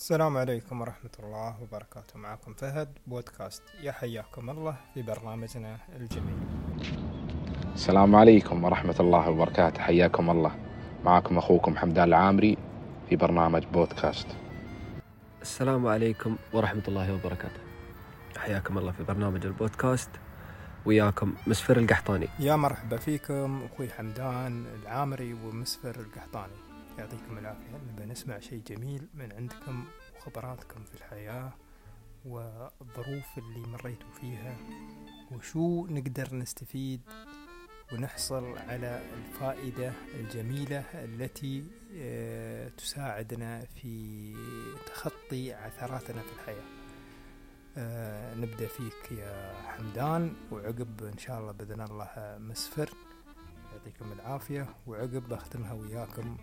السلام عليكم ورحمة الله وبركاته. معكم فهد بودكاست يا حياكم الله في برنامجنا الجميل. السلام عليكم ورحمة الله وبركاته. حياكم الله. معكم أخوكم حمدان العامري في برنامج بودكاست. السلام عليكم ورحمة الله وبركاته. حياكم الله في برنامج البودكاست. وياكم مسفر القحطاني. يا مرحبا فيكم أخوي حمدان العامري ومسفر القحطاني. يعطيكم العافية. نبى نسمع شيء جميل من عندكم وخبراتكم في الحياة والظروف اللي مريتوا فيها وشو نقدر نستفيد ونحصل على الفائدة الجميلة التي آه، تساعدنا في تخطي عثراتنا في الحياة. آه، نبدأ فيك يا حمدان. وعقب إن شاء الله بإذن الله مسفر. يعطيكم العافية. وعقب بختمها وياكم.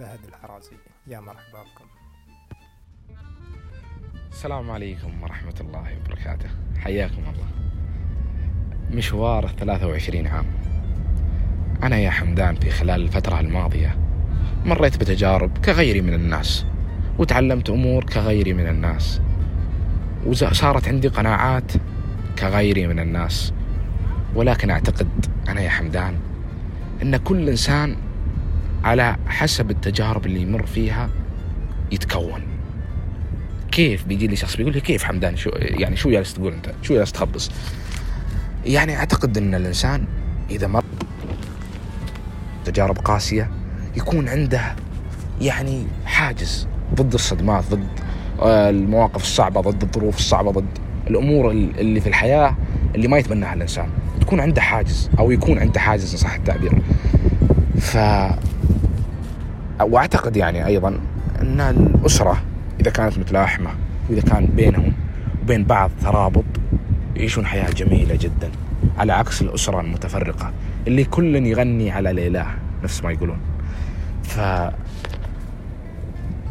فهد الحرازي. يا مرحبا بكم. السلام عليكم ورحمة الله وبركاته. حياكم الله. مشوار 23 عام. أنا يا حمدان في خلال الفترة الماضية مريت بتجارب كغيري من الناس وتعلمت أمور كغيري من الناس وصارت عندي قناعات كغيري من الناس. ولكن أعتقد أنا يا حمدان أن كل إنسان على حسب التجارب اللي يمر فيها يتكون. كيف بيجي لي شخص بيقول لي كيف حمدان؟ شو يعني شو جالس تقول أنت؟ شو جالس تخبص؟ يعني أعتقد إن الإنسان إذا مر تجارب قاسية يكون عنده يعني حاجز ضد الصدمات ضد آه، المواقف الصعبة ضد الظروف الصعبة ضد الأمور اللي في الحياة اللي ما يتمناها الإنسان. تكون عنده حاجز أو يكون عنده حاجز ان صح التعبير. ف وأعتقد يعني أيضا أن الأسرة إذا كانت متلاحمة وإذا كان بينهم وبين بعض ترابط يعيشون حياة جميلة جدا. على عكس الأسرة المتفرقة اللي كل يغني على ليلاه نفس ما يقولون. ف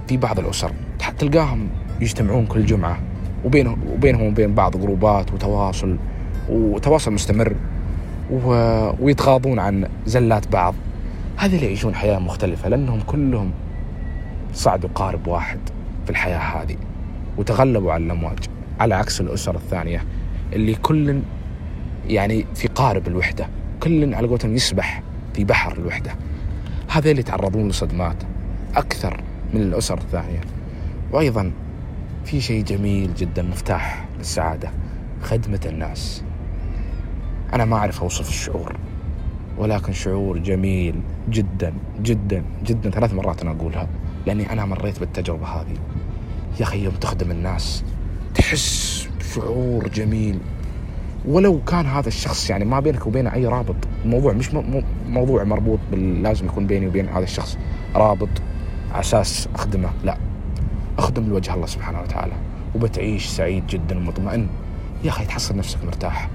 في بعض الأسر تلقاهم يجتمعون كل جمعة وبينهم وبينهم وبين بعض جروبات وتواصل وتواصل مستمر و... ويتغاضون عن زلات بعض. هذه اللي يعيشون حياة مختلفة لأنهم كلهم صعدوا قارب واحد في الحياة هذه وتغلبوا على الأمواج على عكس الأسر الثانية اللي كل يعني في قارب الوحدة كل على قولتهم يسبح في بحر الوحدة. هذا اللي يتعرضون لصدمات أكثر من الأسر الثانية. وأيضا في شيء جميل جدا مفتاح للسعادة خدمة الناس. أنا ما أعرف أوصف الشعور. ولكن شعور جميل جدا جدا جدا. ثلاث مرات أنا أقولها لأني أنا مريت بالتجربة هذه. يا أخي يوم تخدم الناس تحس بشعور جميل. ولو كان هذا الشخص يعني ما بينك وبينه أي رابط الموضوع مش موضوع مربوط لازم يكون بيني وبين هذا الشخص رابط على أساس أخدمه. لا أخدم لوجه الله سبحانه وتعالى وبتعيش سعيد جدا ومطمئن. يا أخي تحصل نفسك مرتاح.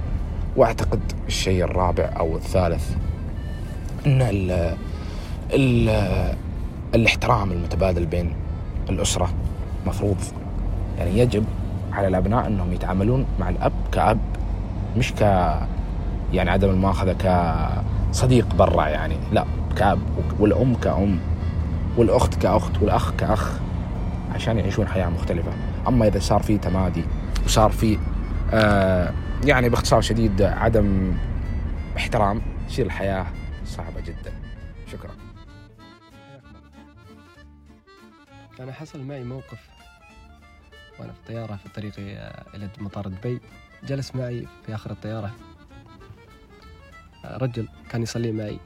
وأعتقد الشيء الرابع أو الثالث أن ال ال الاحترام المتبادل بين الأسرة مفروض. يعني يجب على الأبناء أنهم يتعاملون مع الأب كأب مش ك يعني عدم المؤاخذة كصديق برا يعني. لا كأب والأم كأم والأخت كأخت والأخ كأخ عشان يعيشون حياة مختلفة. أما إذا صار في تمادي وصار في آه يعني باختصار شديد عدم احترام تصير الحياة صعبة جدا. شكرا. أنا حصل معي موقف وأنا في الطيارة في طريقي إلى مطار دبي. جلس معي في آخر الطيارة. رجل كان يصلي معي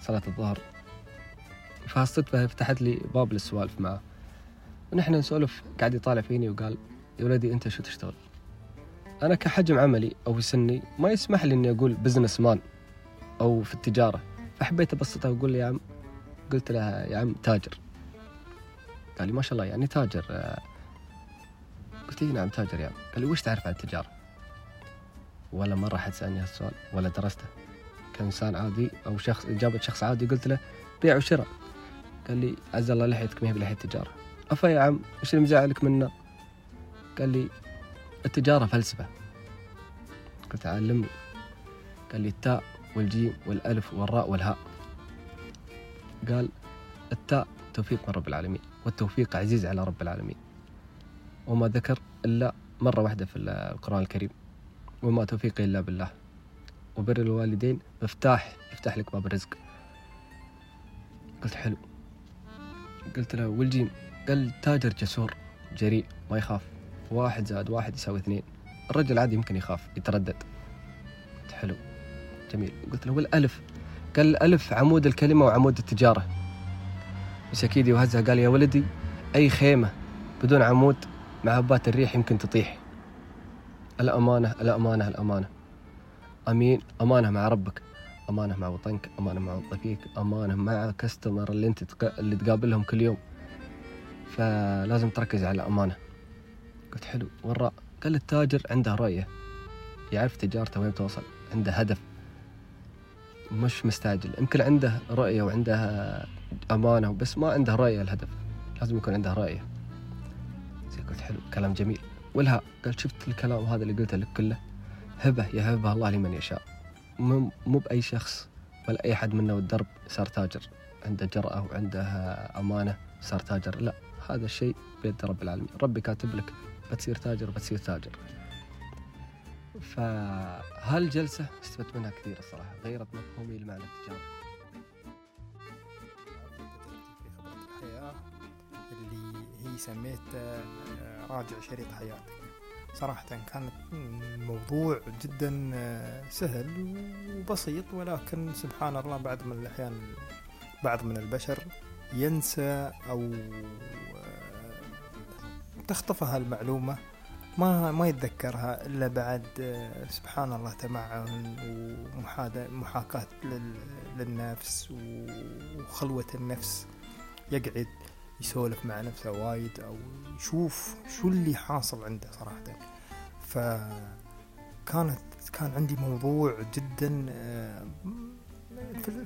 صلاة الظهر. فالصدفة فتحت لي باب للسوالف معه. ونحن نسولف قاعد يطالع فيني وقال يا ولدي أنت شو تشتغل؟ أنا كحجم عملي أو سني ما يسمح لي إني أقول businessman أو في التجارة. فحبيت أبسطها وأقول له يا عم قلت له يا عم تاجر. قال لي ما شاء الله يعني تاجر قلت له نعم تاجر يا عم. قال لي وش تعرف عن التجارة؟ ولا مرة حد سألني هالسؤال ولا درسته. كإنسان عادي أو شخص إجابة شخص عادي قلت له بيع وشراء. قال لي عز الله لحيتك ما هي بلحية تجارة أفا يا عم وش اللي مزعلك منا قال لي التجارة فلسفة. قلت علمني. قال لي التاء والجيم والألف والراء والهاء. قال التاء توفيق من رب العالمين والتوفيق عزيز على رب العالمين. وما ذكر إلا مرة واحدة في القرآن الكريم. وما توفيقي إلا بالله. وبر الوالدين مفتاح يفتح لك باب الرزق. قلت حلو. قلت له والجيم قال تاجر جسور جريء ما يخاف. واحد زائد واحد يساوي اثنين. الرجل عادي يمكن يخاف يتردد. قلت حلو. جميل. قلت له والألف؟ قال الألف عمود الكلمة وعمود التجارة. بس أكيد وهزها قال يا ولدي أي خيمة بدون عمود مع هبات الريح يمكن تطيح. الأمانة الأمانة الأمانة. أمين. أمانة مع ربك. أمانة مع وطنك. أمانة مع موظفيك أمانة مع كاستمر اللي أنت تق... اللي تقابلهم كل يوم. فلازم تركز على الأمانة. قلت حلو. والراء. قال التاجر عنده رؤية. يعرف تجارته وين توصل. عنده هدف. مش مستعجل. يمكن عنده رؤية وعنده أمانة بس ما عنده رؤية الهدف. لازم يكون عنده رؤية زي قلت حلو كلام جميل. والها قال شفت الكلام هذا اللي قلته لك كله؟ هبة يهبها الله لمن يشاء. مو مو بأي شخص ولا أي حد منا والدرب صار تاجر. عنده جرأة وعنده أمانة صار تاجر. لا هذا الشيء بيد رب العالمين. ربي كاتب لك بتصير تاجر بتصير تاجر. فهالجلسة استفدت منها كثير الصراحة؟ غيرت مفهومي لمعنى التجارة. اللي هي سميتها آه، راجع شريط حياتك. صراحة كانت الموضوع جدا آه، سهل وبسيط ولكن سبحان الله بعض من الأحيان بعض من البشر ينسى أو آه، تخطفها المعلومة ما ما يتذكرها إلا بعد آه، سبحان الله تمعن ومحاكاة للنفس وخلوة النفس يقعد يسولف مع نفسه وايد أو يشوف شو اللي حاصل عنده صراحة. فكانت كان عندي موضوع جدا آه،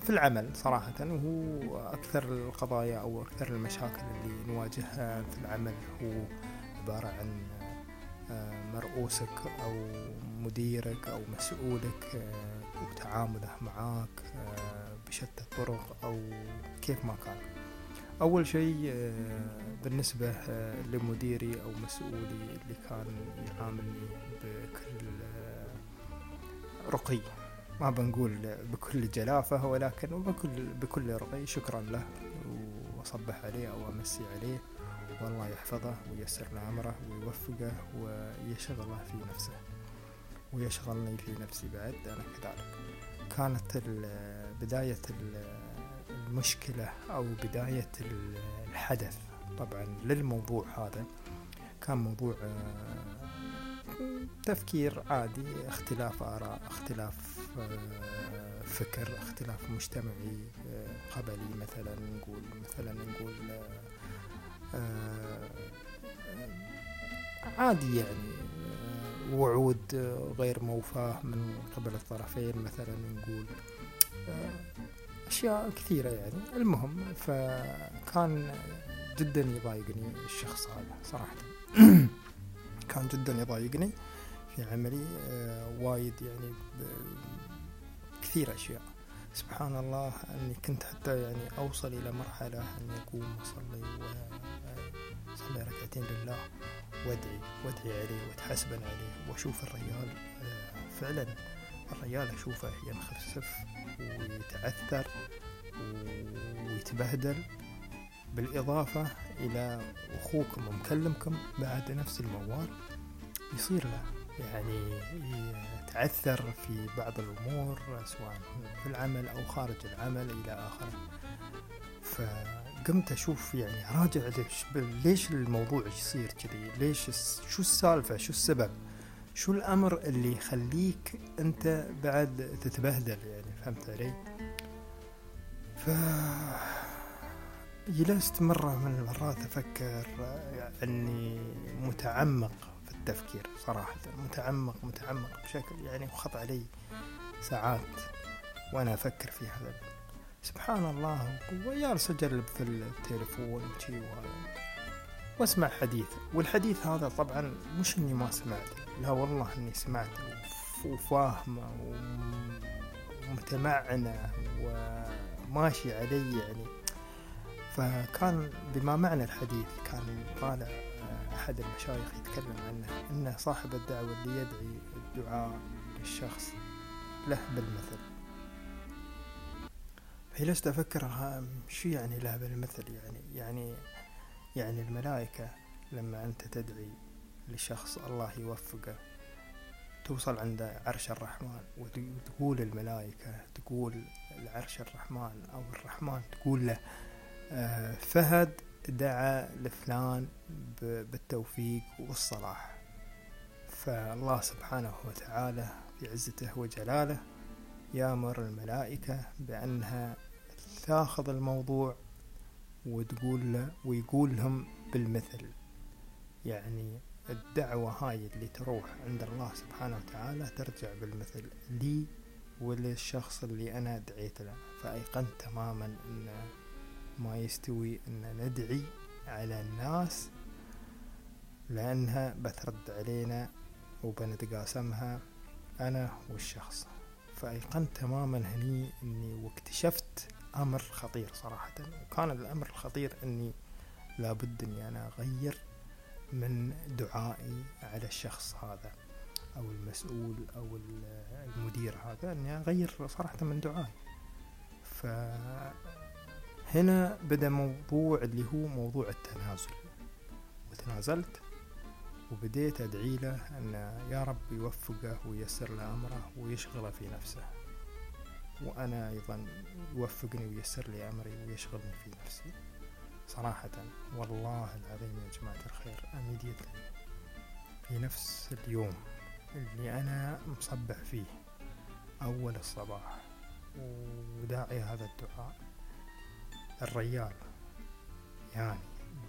في العمل صراحة وهو أكثر القضايا أو أكثر المشاكل اللي نواجهها في العمل هو عبارة عن مرؤوسك أو مديرك أو مسؤولك آه، وتعامله معاك آه، بشتى الطرق أو كيف ما كان. أول شيء آه، بالنسبة لمديري أو مسؤولي اللي كان يعاملني بكل رقي. ما بنقول بكل جلافة ولكن بكل بكل رقي. شكرا له وأصبح عليه أو أمسي عليه. والله يحفظه وييسر له أمره ويوفقه ويشغله في نفسه ويشغلني في نفسي بعد. أنا كذلك. كانت بداية المشكلة أو بداية الحدث طبعا للموضوع هذا كان موضوع تفكير عادي اختلاف آراء اختلاف فكر اختلاف مجتمعي قبلي مثلا نقول مثلا نقول آه، عادي يعني آه، وعود غير موفاة من قبل الطرفين مثلا نقول آه، أشياء كثيرة يعني. المهم فكان جدا يضايقني الشخص هذا صراحة. كان جدا يضايقني في عملي وايد يعني كثير أشياء. سبحان الله أني كنت حتى يعني أوصل إلى مرحلة أني أقوم وأصلي أصلي ركعتين لله وأدعي وأدعي عليه وأتحسبن عليه وأشوف الرجال آه، فعلا الرجال أشوفه ينخسف ويتعثر ويتبهدل بالإضافة إلى أخوكم ومكلمكم بعد نفس الموال يصير له. يعني يتعثر في بعض الأمور سواء في العمل أو خارج العمل إلى آخره فقمت أشوف يعني راجع ليش ليش الموضوع يصير كذي؟ ليش شو السالفة؟ شو السبب؟ شو الأمر اللي يخليك أنت بعد تتبهدل؟ يعني فهمت علي؟ ف جلست مرة من المرات أفكر أني متعمق التفكير صراحة متعمق متعمق بشكل يعني وخط علي ساعات وأنا أفكر في هذا. سبحان الله وجالس أجرب في التليفون وشي واسمع حديث. والحديث هذا طبعا مش إني ما سمعت لا والله إني سمعته وفاهمه ومتمعنه وماشي علي يعني. فكان بما معنى الحديث كان طالع أحد المشايخ يتكلم عنه أنه صاحب الدعوة اللي يدعي الدعاء للشخص له بالمثل. فجلست أفكر شو يعني له بالمثل؟ يعني يعني يعني الملائكة لما أنت تدعي لشخص الله يوفقه توصل عند عرش الرحمن وتقول الملائكة تقول العرش الرحمن أو الرحمن تقول له آه، فهد دعا لفلان بالتوفيق والصلاح. فالله سبحانه وتعالى في عزته وجلاله يامر الملائكة بأنها تاخذ الموضوع وتقول له ويقول لهم بالمثل. يعني الدعوة هاي اللي تروح عند الله سبحانه وتعالى ترجع بالمثل لي وللشخص اللي أنا دعيت له. فأيقنت تماما أن ما يستوي أن ندعي على الناس لأنها بترد علينا وبنتقاسمها أنا والشخص. فأيقنت تماما هني أني واكتشفت أمر خطير صراحة وكان الأمر الخطير أني لابد أني أنا أغير من دعائي على الشخص هذا أو المسؤول أو المدير هذا أني أغير صراحة من دعائي. فهنا بدأ موضوع اللي هو موضوع التنازل. وتنازلت وبديت أدعي له أن يا رب يوفقه وييسر له أمره ويشغله في نفسه. وأنا أيضا يوفقني وييسر لي أمري ويشغلني في نفسي. صراحة والله العظيم يا جماعة الخير immediately في نفس اليوم اللي أنا مصبح فيه أول الصباح. وداعي هذا الدعاء. الريال. يعني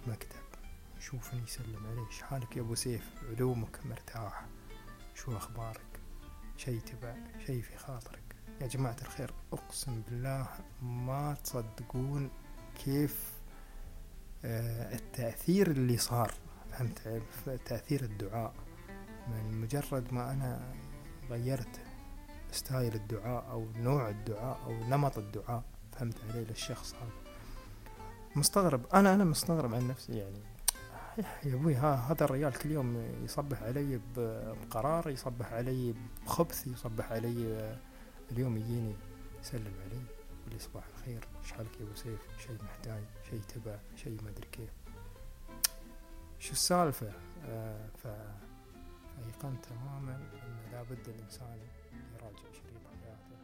بمكتب يشوفني يسلم علي إيش حالك يا أبو سيف علومك مرتاح شو أخبارك؟ شي تبع شي في خاطرك. يا جماعة الخير أقسم بالله ما تصدقون كيف آه، التأثير اللي صار. فهمت تأثير الدعاء. من مجرد ما أنا غيرت style الدعاء أو نوع الدعاء أو نمط الدعاء. فهمت علي؟ للشخص هذا. مستغرب. أنا أنا مستغرب عن نفسي يعني. يا أبوي هذا الرجال كل يوم يصبح علي بقرار يصبح علي بخبث يصبح علي اليوم يجيني يسلم علي يقول لي صباح الخير إيش حالك يا أبو سيف؟ شيء محتاج شيء تبع شيء ما أدري كيف. شو السالفة؟ آه فأيقنت تماما أن لابد الإنسان يراجع شريط حياته.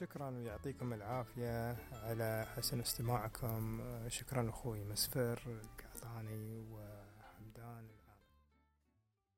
شكرا ويعطيكم العافية على حسن استماعكم. شكرا أخوي مسفر القعطاني و